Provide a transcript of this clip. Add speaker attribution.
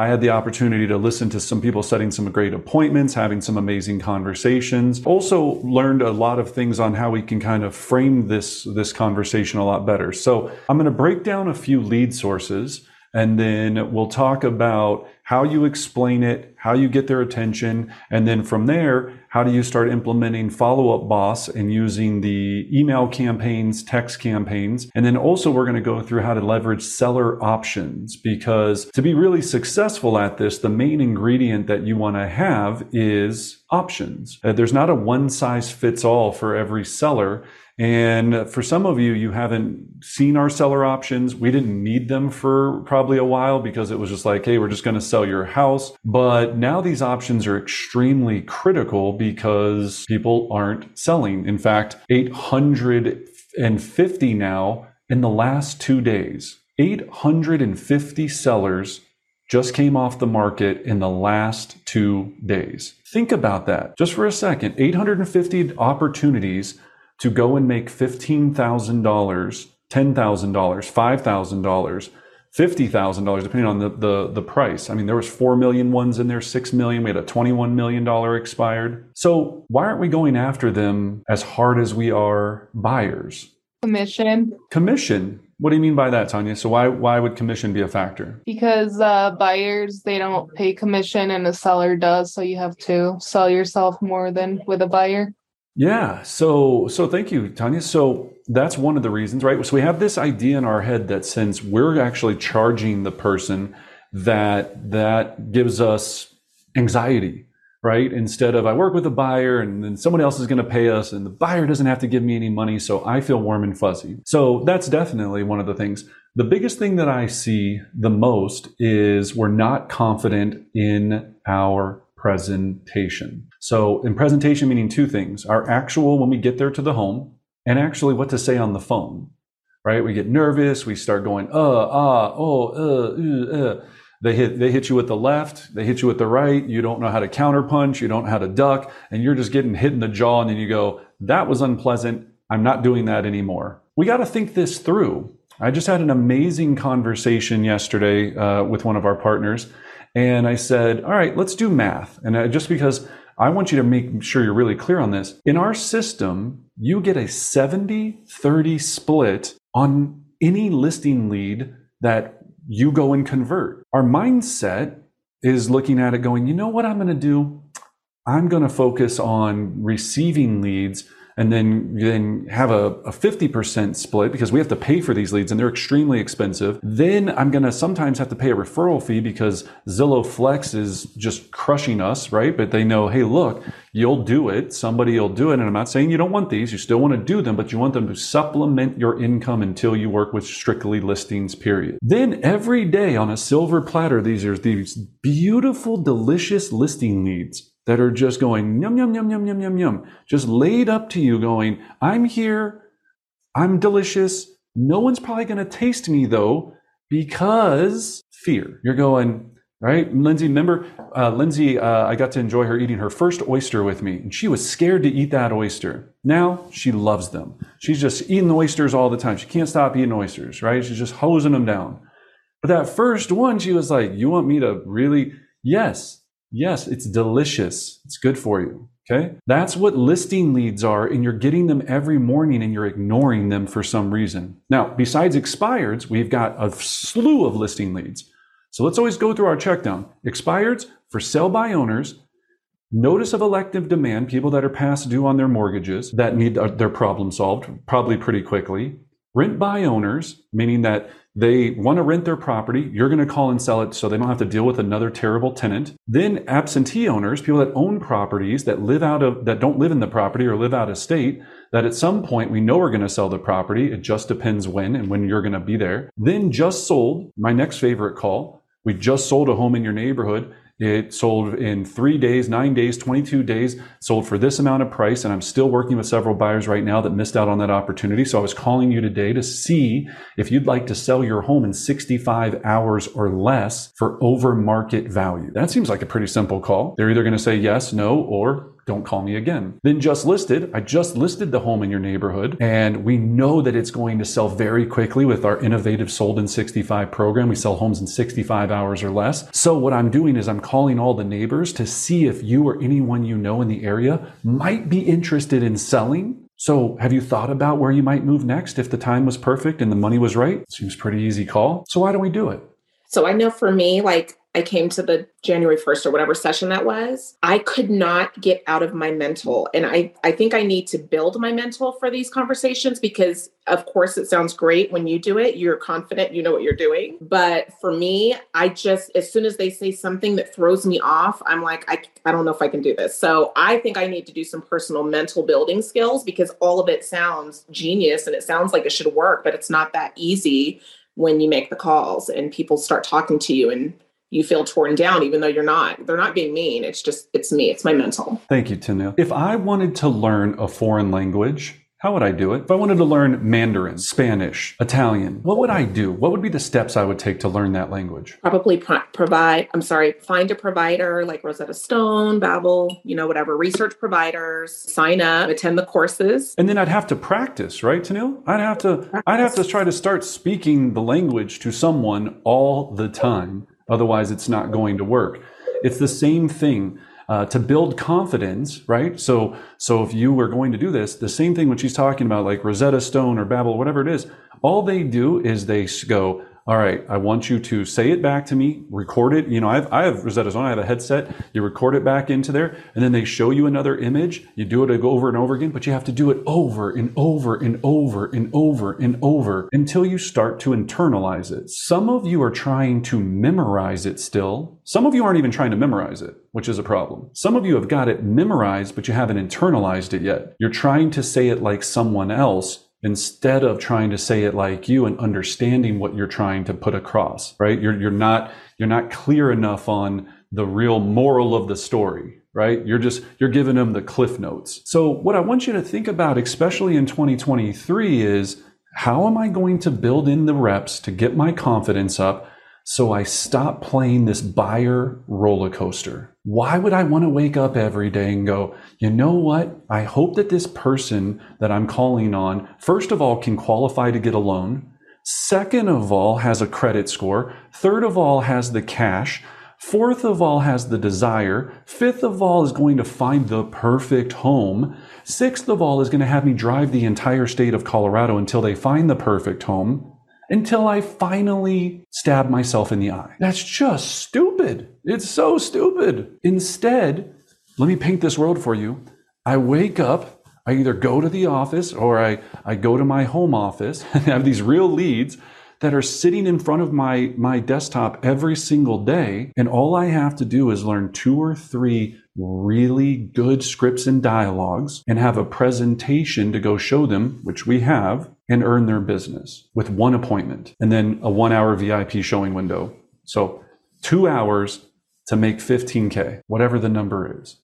Speaker 1: I had the opportunity to listen to some people setting some great appointments, having some amazing conversations. Also learned a lot of things on how we can kind of frame this, this conversation a lot better. So I'm going to break down a few lead sources and then we'll talk about how you explain it, how you get their attention, and then from there, how do you start implementing follow up boss and using the email campaigns, text campaigns. And then also we're going to go through how to leverage seller options because to be really successful at this, the main ingredient that you want to have is options. Uh, there's not a one size fits all for every seller. And for some of you, you haven't seen our seller options. We didn't need them for probably a while because it was just like, hey, we're just going to sell your house. But now these options are extremely critical because people aren't selling. In fact, 850 now in the last two days. 850 sellers just came off the market in the last two days. Think about that just for a second. 850 opportunities to go and make $15,000, $10,000, $5,000, $50,000, depending on the, the, the price. I mean, there was 4 million ones in there, 6 million. We had a $21 million expired. So why aren't we going after them as hard as we are buyers?
Speaker 2: Commission.
Speaker 1: Commission. What do you mean by that, Tanya? So why why would commission be a factor?
Speaker 2: Because uh, buyers they don't pay commission and the seller does, so you have to sell yourself more than with a buyer.
Speaker 1: Yeah. So so thank you, Tanya. So that's one of the reasons, right? So we have this idea in our head that since we're actually charging the person, that that gives us anxiety, right? Instead of I work with a buyer and then someone else is going to pay us and the buyer doesn't have to give me any money, so I feel warm and fuzzy. So that's definitely one of the things. The biggest thing that I see the most is we're not confident in our presentation. So, in presentation, meaning two things our actual when we get there to the home, and actually what to say on the phone, right? We get nervous, we start going, uh, ah, oh, uh, uh, uh. They hit, they hit you with the left, they hit you with the right, you don't know how to counterpunch, you don't know how to duck, and you're just getting hit in the jaw, and then you go, that was unpleasant, I'm not doing that anymore. We got to think this through. I just had an amazing conversation yesterday uh, with one of our partners, and I said, all right, let's do math. And I, just because I want you to make sure you're really clear on this. In our system, you get a 70 30 split on any listing lead that you go and convert. Our mindset is looking at it going, you know what I'm going to do? I'm going to focus on receiving leads and then then have a, a 50% split because we have to pay for these leads and they're extremely expensive. Then I'm going to sometimes have to pay a referral fee because Zillow Flex is just crushing us, right? But they know, hey, look, you'll do it. Somebody will do it. And I'm not saying you don't want these. You still want to do them, but you want them to supplement your income until you work with strictly listings, period. Then every day on a silver platter, these are these beautiful, delicious listing leads that are just going yum, yum, yum, yum, yum, yum, yum, just laid up to you going, I'm here. I'm delicious. No one's probably going to taste me though, because fear. You're going, right? Lindsay, remember, uh, Lindsay, uh, I got to enjoy her eating her first oyster with me, and she was scared to eat that oyster. Now she loves them. She's just eating the oysters all the time. She can't stop eating oysters, right? She's just hosing them down. But that first one, she was like, You want me to really? Yes, Yes, it's delicious. It's good for you. Okay. That's what listing leads are. And you're getting them every morning and you're ignoring them for some reason. Now, besides expireds, we've got a slew of listing leads. So let's always go through our check down. Expireds for sell by owners, notice of elective demand, people that are past due on their mortgages that need uh, their problem solved probably pretty quickly. Rent by owners, meaning that they want to rent their property. You're going to call and sell it so they don't have to deal with another terrible tenant. Then absentee owners, people that own properties that live out of, that don't live in the property or live out of state, that at some point we know we're going to sell the property. It just depends when and when you're going to be there. Then just sold, my next favorite call. We just sold a home in your neighborhood it sold in three days, nine days, 22 days, sold for this amount of price. And I'm still working with several buyers right now that missed out on that opportunity. So I was calling you today to see if you'd like to sell your home in 65 hours or less for over market value. That seems like a pretty simple call. They're either going to say yes, no, or don't call me again. Then just listed, I just listed the home in your neighborhood and we know that it's going to sell very quickly with our innovative sold in 65 program. We sell homes in 65 hours or less. So what I'm doing is I'm calling all the neighbors to see if you or anyone you know in the area might be interested in selling so, have you thought about where you might move next if the time was perfect and the money was right? Seems pretty easy call. So, why don't we do it?
Speaker 3: So, I know for me, like I came to the January 1st or whatever session that was, I could not get out of my mental. And I, I think I need to build my mental for these conversations because, of course, it sounds great when you do it. You're confident, you know what you're doing. But for me, I just, as soon as they say something that throws me off, I'm like, I, I don't know if I can do this. So I think I need to do some personal mental building skills because all of it sounds genius and it sounds like it should work, but it's not that easy when you make the calls and people start talking to you and you feel torn down even though you're not they're not being mean it's just it's me it's my mental
Speaker 1: thank you tina if i wanted to learn a foreign language how would I do it? If I wanted to learn Mandarin, Spanish, Italian, what would I do? What would be the steps I would take to learn that language?
Speaker 3: Probably pro- provide, I'm sorry, find a provider like Rosetta Stone, Babbel, you know, whatever, research providers, sign up, attend the courses.
Speaker 1: And then I'd have to practice, right, Tanil? I'd have to practice. I'd have to try to start speaking the language to someone all the time. Otherwise, it's not going to work. It's the same thing. Uh, to build confidence, right? So, so if you were going to do this, the same thing when she's talking about like Rosetta Stone or Babbel, whatever it is, all they do is they go, all right, I want you to say it back to me, record it. You know, I have, I have Rosetta Stone, I have a headset. You record it back into there, and then they show you another image. You do it over and over again, but you have to do it over and over and over and over and over until you start to internalize it. Some of you are trying to memorize it still. Some of you aren't even trying to memorize it, which is a problem. Some of you have got it memorized, but you haven't internalized it yet. You're trying to say it like someone else instead of trying to say it like you and understanding what you're trying to put across right? You're, you're not you're not clear enough on the real moral of the story right? You're just you're giving them the cliff notes. So what i want you to think about especially in 2023 is how am i going to build in the reps to get my confidence up so I stopped playing this buyer roller coaster. Why would I want to wake up every day and go, you know what? I hope that this person that I'm calling on, first of all, can qualify to get a loan. Second of all, has a credit score. Third of all, has the cash. Fourth of all, has the desire. Fifth of all, is going to find the perfect home. Sixth of all, is going to have me drive the entire state of Colorado until they find the perfect home until I finally stab myself in the eye. That's just stupid. It's so stupid. Instead, let me paint this world for you. I wake up, I either go to the office or I, I go to my home office and have these real leads that are sitting in front of my, my desktop every single day. And all I have to do is learn two or three really good scripts and dialogues and have a presentation to go show them, which we have, and earn their business with one appointment and then a one hour VIP showing window. So two hours to make 15K, whatever the number is.